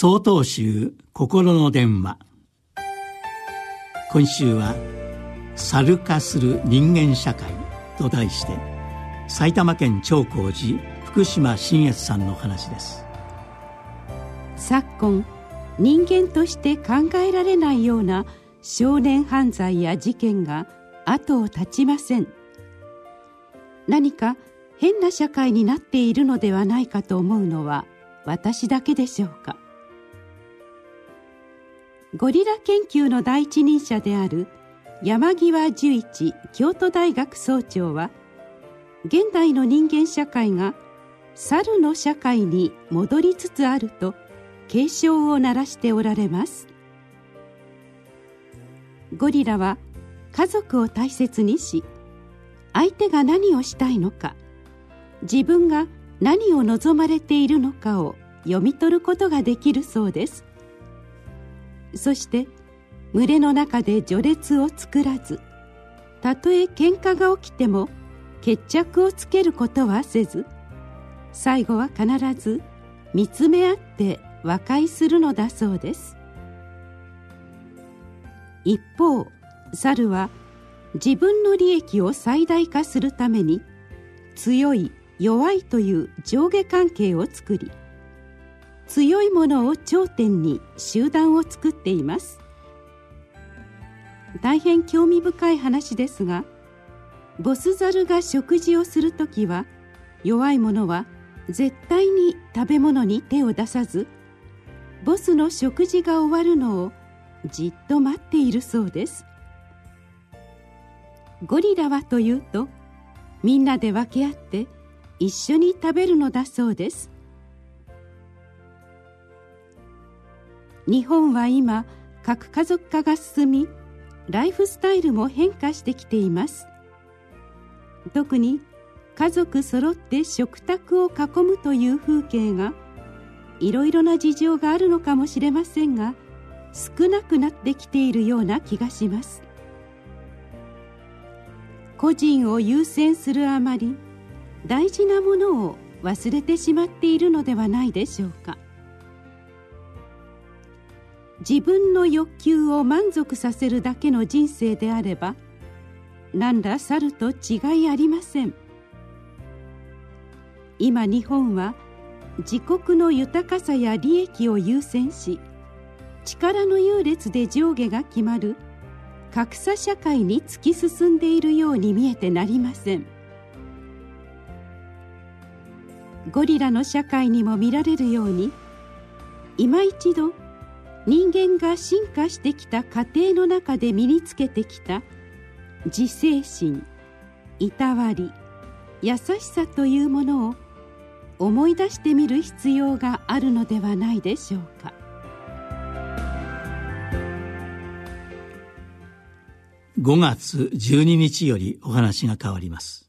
総統集心の電話。今週は「猿化する人間社会」と題して埼玉県長光寺福島新越さんの話です。昨今人間として考えられないような少年犯罪や事件が後を絶ちません。何か変な社会になっているのではないかと思うのは私だけでしょうか。ゴリラ研究の第一人者である山際十一京都大学総長は現代の人間社会が猿の社会に戻りつつあると警鐘を鳴らしておられます。ゴリラは家族を大切にし相手が何をしたいのか自分が何を望まれているのかを読み取ることができるそうです。そして群れの中で序列を作らずたとえ喧嘩が起きても決着をつけることはせず最後は必ず見つめ合って和解するのだそうです。一方猿は自分の利益を最大化するために強い弱いという上下関係を作り強いものを頂点に集団を作っています。大変興味深い話ですがボスザルが食事をする時は弱い者は絶対に食べ物に手を出さずボスの食事が終わるのをじっと待っているそうです。ゴリラはというとみんなで分け合って一緒に食べるのだそうです。日本は今核家族化が進みライフスタイルも変化してきています。特に家族揃って食卓を囲むという風景がいろいろな事情があるのかもしれませんが少なくなってきているような気がします。個人を優先するあまり大事なものを忘れてしまっているのではないでしょうか。自分の欲求を満足させるだけの人生であれば何ら猿と違いありません。今日本は自国の豊かさや利益を優先し力の優劣で上下が決まる格差社会に突き進んでいるように見えてなりません。ゴリラの社会にも見られるように今一度人間が進化してきた過程の中で身につけてきた自制心いたわり優しさというものを思い出してみる必要があるのではないでしょうか。5月12日よりお話が変わります。